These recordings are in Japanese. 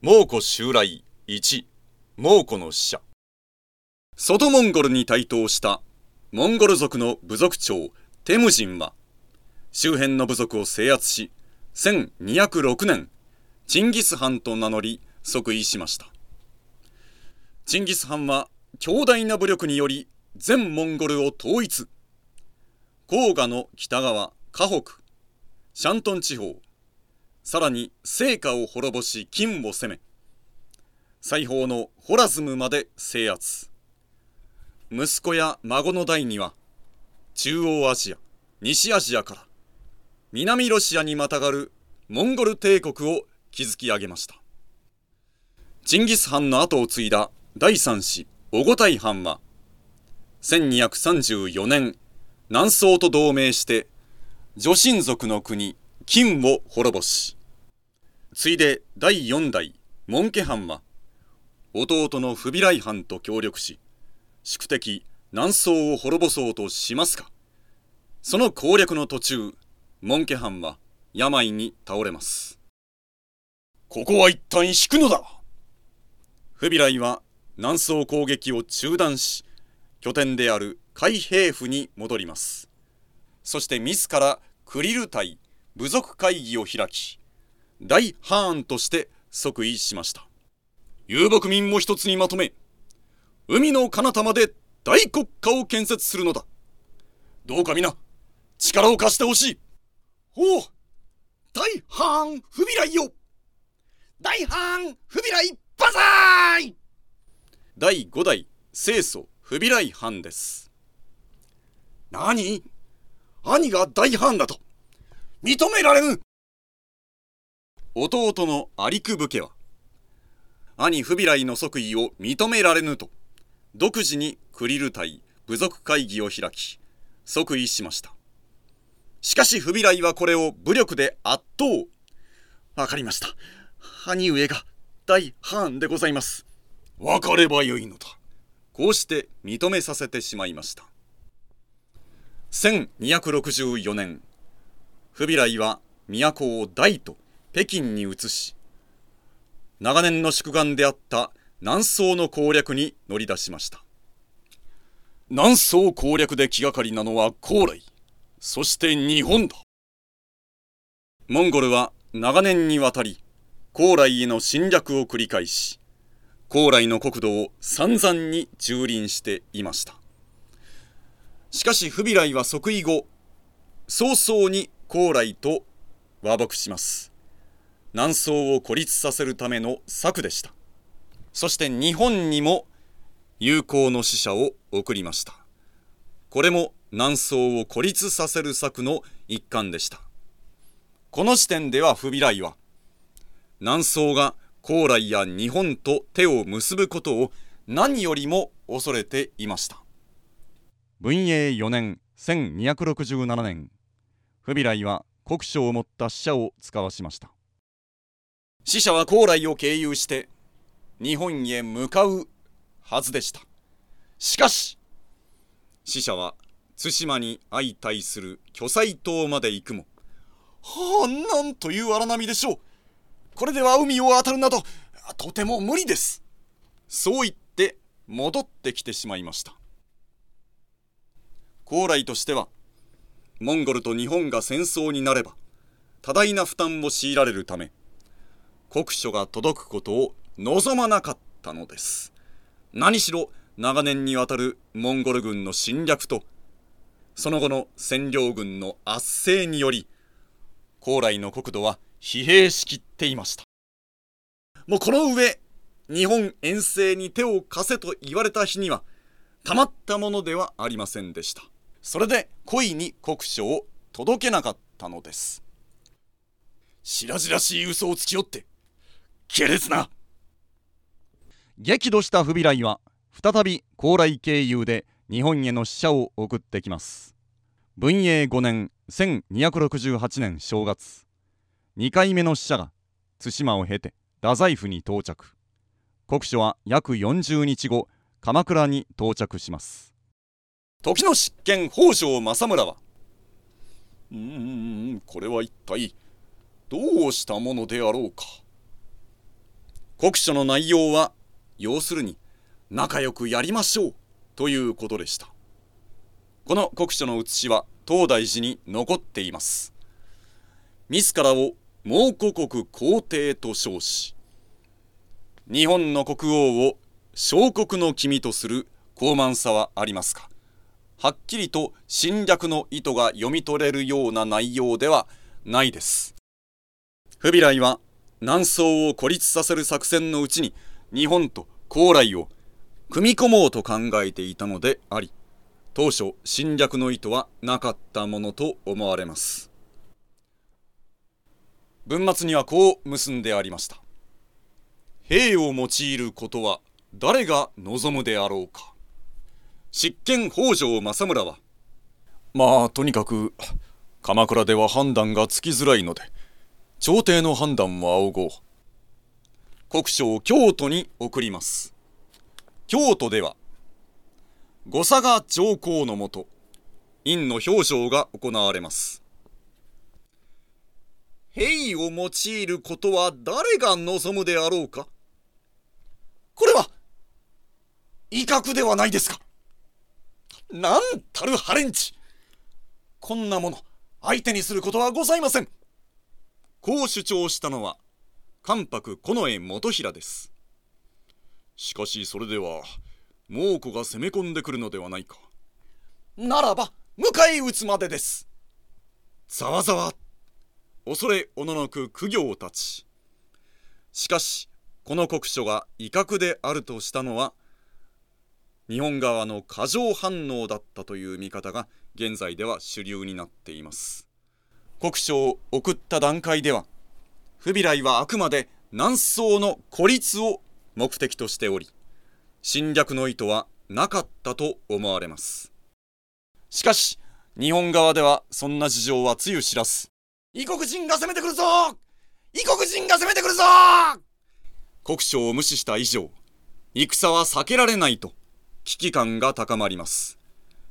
蒙古襲来1蒙古の使者。外モンゴルに台頭したモンゴル族の部族長テムジンは周辺の部族を制圧し1206年チンギス・ハンと名乗り即位しました。チンギス・ハンは強大な武力により全モンゴルを統一。黄河の北側河北シャントン地方さらに聖火を滅ぼし金を攻め西方のホラズムまで制圧。息子や孫の代には中央アジア西アジアから南ロシアにまたがるモンゴル帝国を築き上げました。チンギス・ハンの後を継いだ第三子オゴタイハンは1234年南宋と同盟して女神族の国金を滅ぼしついで第四代モンケハンは弟のフビライハンと協力し宿敵南宋を滅ぼそうとしますがその攻略の途中モンケハンは病に倒れます。ここは一旦引くのだ。フビライは南宋攻撃を中断し拠点である海兵府に戻ります。そして自らクリル隊部族会議を開き大ハーンとして即位しました。遊牧民も一つにまとめ海の彼方まで大国家を建設するのだ。どうか皆力を貸してほしい。おお大ハーンフビライよ。大ハーンフビライバザーイ第5代清楚フビライハンです。何？兄が大ハンだと。認められぬ弟のアリクブ家は兄フビライの即位を認められぬと独自にクリル隊部族会議を開き即位しました。しかしフビライはこれを武力で圧倒。わかりました。兄上が大ハーンでございます。分かればよいのだ。こうして認めさせてしまいました。1264年フビライは都を大都北京に移し長年の宿願であった南宋の攻略に乗り出しました。南宋攻略で気がかりなのは高麗そして日本だ。モンゴルは長年にわたり高麗への侵略を繰り返し高麗の国土を散々に蹂躙していました。しかしフビライは即位後早々に高麗と和睦します南宋を孤立させるための策でした。そして日本にも友好の使者を送りました。これも南宋を孤立させる策の一環でした。この時点ではフビライは南宋が高麗や日本と手を結ぶことを何よりも恐れていました。文永4年1267年フビライは国書を持った使者を使わしました。死者は高麗を経由して日本へ向かうはずでした。しかし死者は対馬に相対する巨彩島まで行くもはあなんという荒波でしょう。これでは海を渡るなどとても無理です。そう言って戻ってきてしまいました。高麗としてはモンゴルと日本が戦争になれば多大な負担を強いられるため国書が届くことを望まなかったのです。何しろ長年にわたるモンゴル軍の侵略とその後の占領軍の圧政により高麗の国土は疲弊しきっていました。もうこの上日本遠征に手を貸せと言われた日にはたまったものではありませんでした。それで恋に国書を届けなかったのです。白々しい嘘をつきおって下劣な。激怒したフビライは再び高麗経由で日本への使者を送ってきます。文永5年1268年正月。2回目の使者が対馬を経て太宰府に到着。国書は約40日後鎌倉に到着します。時の執権北条政村はうーんこれは一体どうしたものであろうか国書の内容は要するに仲良くやりましょうということでした。この国書の写しは東大寺に残っています。自らを蒙古国皇帝と称し日本の国王を小国の君とする高慢さはありますか？はっきりと侵略の意図が読み取れるような内容ではないです。フビライは南宋を孤立させる作戦のうちに日本と高麗を組み込もうと考えていたのであり当初侵略の意図はなかったものと思われます。文末にはこう結んでありました。兵を用いることは誰が望むであろうか。執権北条政村はまあとにかく鎌倉では判断がつきづらいので朝廷の判断は仰ごう。国書を京都に送ります。京都では御佐賀上皇のもと院の表彰が行われます。兵を用いることは誰が望むであろうか？これは威嚇ではないですか。なんたるハレンチ。こんなもの相手にすることはございません。こう主張したのは関白近衛元平です。しかしそれでは猛虎が攻め込んでくるのではないか。ならば迎え撃つまでです。ざわざわ恐れおののく苦行たち。しかしこの国書が威嚇であるとしたのは日本側の過剰反応だったという見方が現在では主流になっています国書を送った段階では不備来はあくまで南宋の孤立を目的としており侵略の意図はなかったと思われます。しかし日本側ではそんな事情はつゆ知らず異国人が攻めてくるぞ異国人が攻めてくるぞ国書を無視した以上戦は避けられないと危機感が高まります。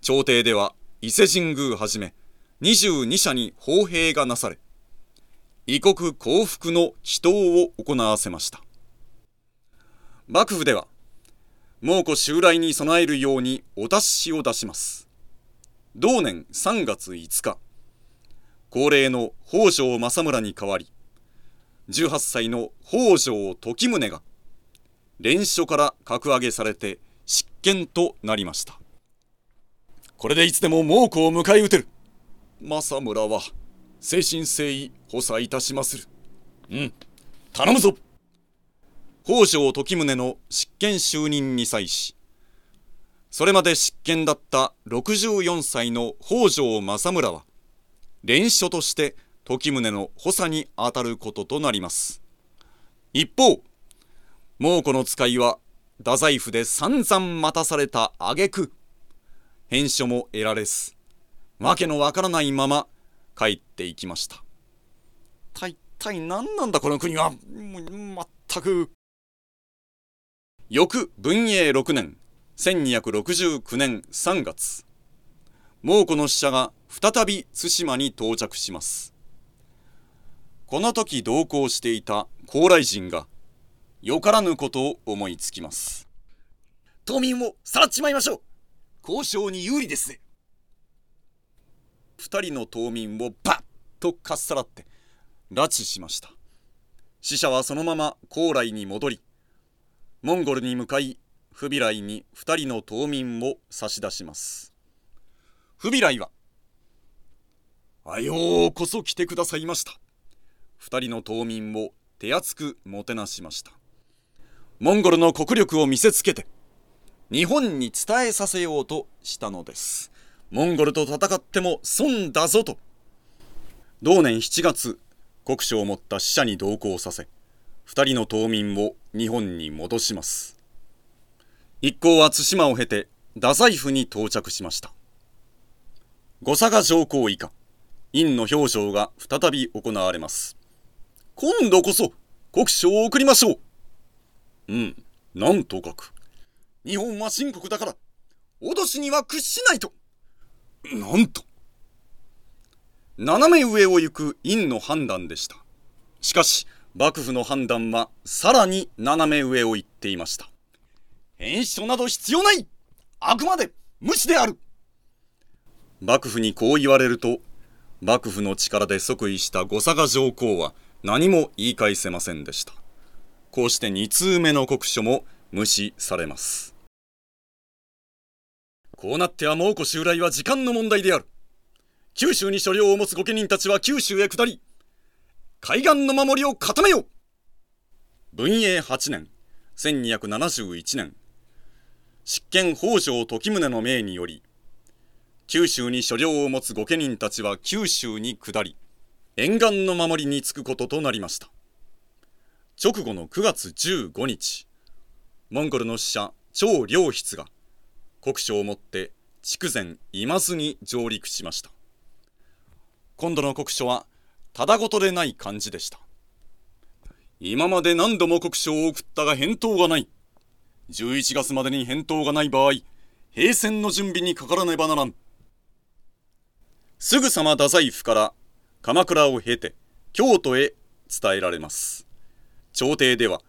朝廷では伊勢神宮はじめ22社に砲兵がなされ異国降伏の祈祷を行わせました。幕府では蒙古襲来に備えるようにお達しを出します。同年3月5日高齢の北条政村に代わり18歳の北条時宗が連署から格上げされて執権となりました。これでいつでも猛虎を迎え撃てる。政村は誠心誠意補佐いたしまする。うん頼むぞ。北条時宗の執権就任に際しそれまで執権だった64歳の北条政村は連署として時宗の補佐にあたることとなります。一方猛虎の使いは太宰府で散々待たされた挙句返書も得られずわけのわからないまま帰っていきました。一体何なんだこの国は。まったく。翌文永6年1269年3月。猛虎の使者が再び対馬に到着します。この時同行していた高麗人がよからぬことを思いつきます。島民をさらっちまいましょう。交渉に有利ですね二人の島民をバッとかっさらって拉致しました。死者はそのまま高麗に戻りモンゴルに向かい不備来に二人の島民を差し出します。不備来は「あようこそ来てくださいました」二人の島民を手厚くもてなしました。モンゴルの国力を見せつけて日本に伝えさせようとしたのです。モンゴルと戦っても損だぞと。同年7月国書を持った使者に同行させ二人の島民を日本に戻します。一行は対馬を経て太宰府に到着しました。御佐賀上皇以下院の表彰が再び行われます。今度こそ国書を送りましょう。うん、なんとかく。日本は秦国だから、脅しには屈しないと。なんと。斜め上を行く院の判断でした。しかし、幕府の判断はさらに斜め上を行っていました。変書など必要ない。あくまで無視である。幕府にこう言われると幕府の力で即位した後嵯峨上皇は何も言い返せませんでした。こうして2通目の国書も無視されます。こうなっては蒙古襲来は時間の問題である。九州に所領を持つ御家人たちは九州へ下り海岸の守りを固めよう。文永8年1271年執権北条時宗の命により九州に所領を持つ御家人たちは九州に下り沿岸の守りにつくこととなりました。直後の9月15日モンゴルの使者張良筆が国書をもって筑前今津に上陸しました。今度の国書はただごとでない感じでした。今まで何度も国書を送ったが返答がない。11月までに返答がない場合平戦の準備にかからねばならん。すぐさま太宰府から鎌倉を経て京都へ伝えられます。朝廷では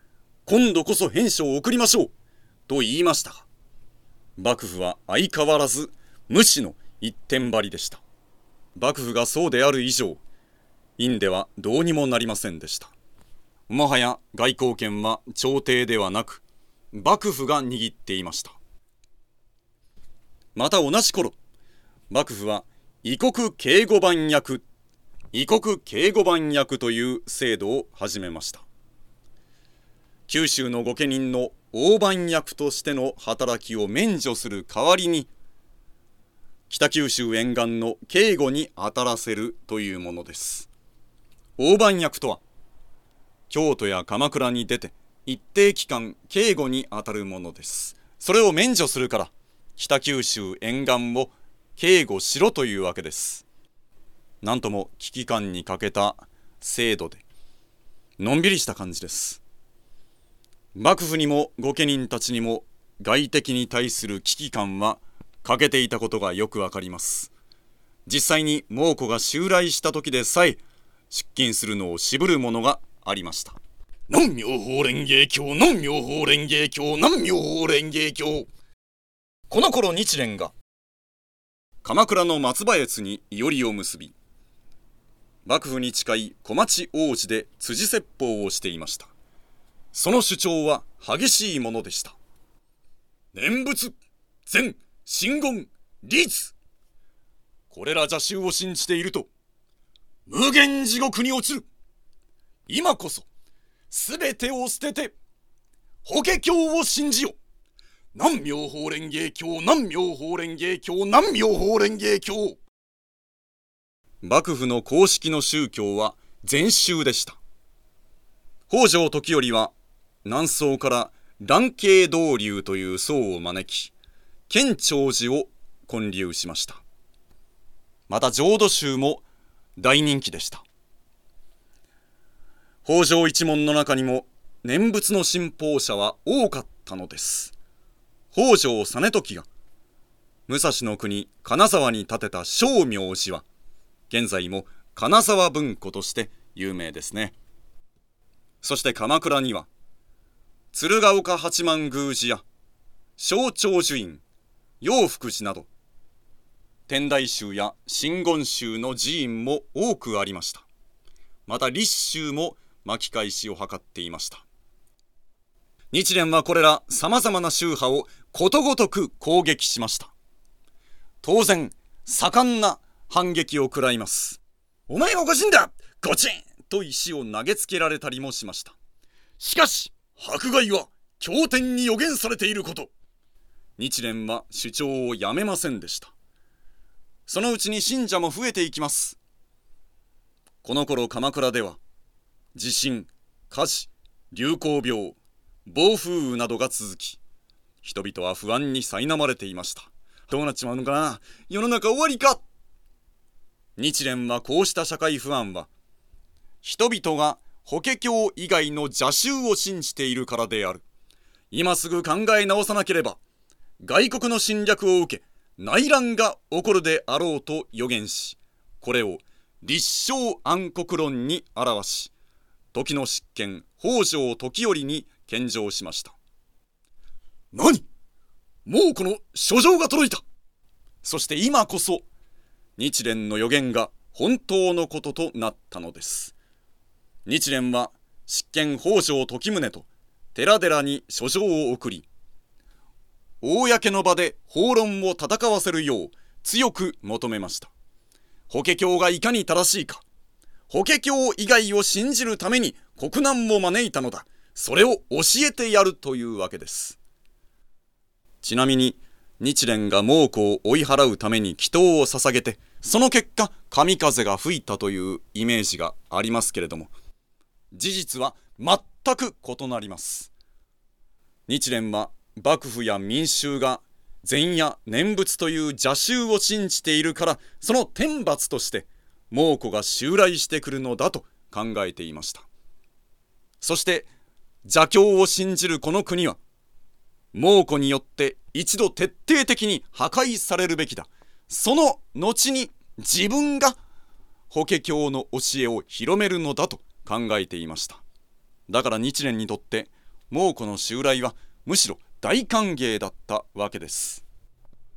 今度こそ返書を送りましょうと言いましたが幕府は相変わらず無視の一点張りでした。幕府がそうである以上院ではどうにもなりませんでした。もはや外交権は朝廷ではなく幕府が握っていました。また同じ頃幕府は異国警護番役異国警護番役という制度を始めました。九州の御家人の大番役としての働きを免除する代わりに北九州沿岸の警護に当たらせるというものです。大番役とは京都や鎌倉に出て一定期間警護に当たるものです。それを免除するから北九州沿岸を警護しろというわけです。なんとも危機感に欠けた制度でのんびりした感じです。幕府にも御家人たちにも外敵に対する危機感は欠けていたことがよくわかります。実際に猛虎が襲来した時でさえ出勤するのを渋るものがありました。南妙法蓮華経南妙法蓮華経南妙法蓮華経。この頃日蓮が鎌倉の松葉越にいりを結び幕府に近い小町王子で辻説法をしていましたその主張は激しいものでした。念仏禅真言律。これら邪宗を信じていると無限地獄に落ちる。今こそ全てを捨てて法華経を信じよ。南妙法蓮華経南妙法蓮華経南妙法蓮華経。幕府の公式の宗教は禅宗でした。北条時頼は南宋から蘭渓道流という僧を招き建長寺を建立しました。また浄土宗も大人気でした。北条一門の中にも念仏の信奉者は多かったのです。北条実時が武蔵の国金沢に建てた正明寺は現在も金沢文庫として有名ですね。そして鎌倉には鶴岡八幡宮寺や小長寿院陽福寺など天台宗や真言宗の寺院も多くありました。また立宗も巻き返しを図っていました。日蓮はこれら様々な宗派をことごとく攻撃しました。当然盛んな反撃を食らいます。お前がおかしいんだゴチンと石を投げつけられたりもしました。しかし迫害は経典に予言されていること。日蓮は主張をやめませんでした。そのうちに信者も増えていきます。この頃鎌倉では地震火事流行病暴風雨などが続き人々は不安に苛まれていました。どうなっちまうのかな？世の中終わりか？日蓮はこうした社会不安は人々が法華経以外の邪宗を信じているからである。今すぐ考え直さなければ外国の侵略を受け内乱が起こるであろうと予言しこれを立正暗黒論に表し時の執権北条時頼に献上しました。何？もうこの書状が届いた。そして今こそ日蓮の予言が本当のこととなったのです。日蓮は執権北条時宗と寺々に書状を送り公の場で法論を戦わせるよう強く求めました。法華経がいかに正しいか法華経以外を信じるために国難も招いたのだ。それを教えてやるというわけです。ちなみに日蓮が猛虎を追い払うために祈祷を捧げてその結果神風が吹いたというイメージがありますけれども事実は全く異なります。日蓮は幕府や民衆が禅や念仏という邪宗を信じているからその天罰として猛虎が襲来してくるのだと考えていました。そして邪教を信じるこの国は猛虎によって一度徹底的に破壊されるべきだ。その後に自分が法華経の教えを広めるのだと考えていました。だから日蓮にとって猛虎の襲来はむしろ大歓迎だったわけです。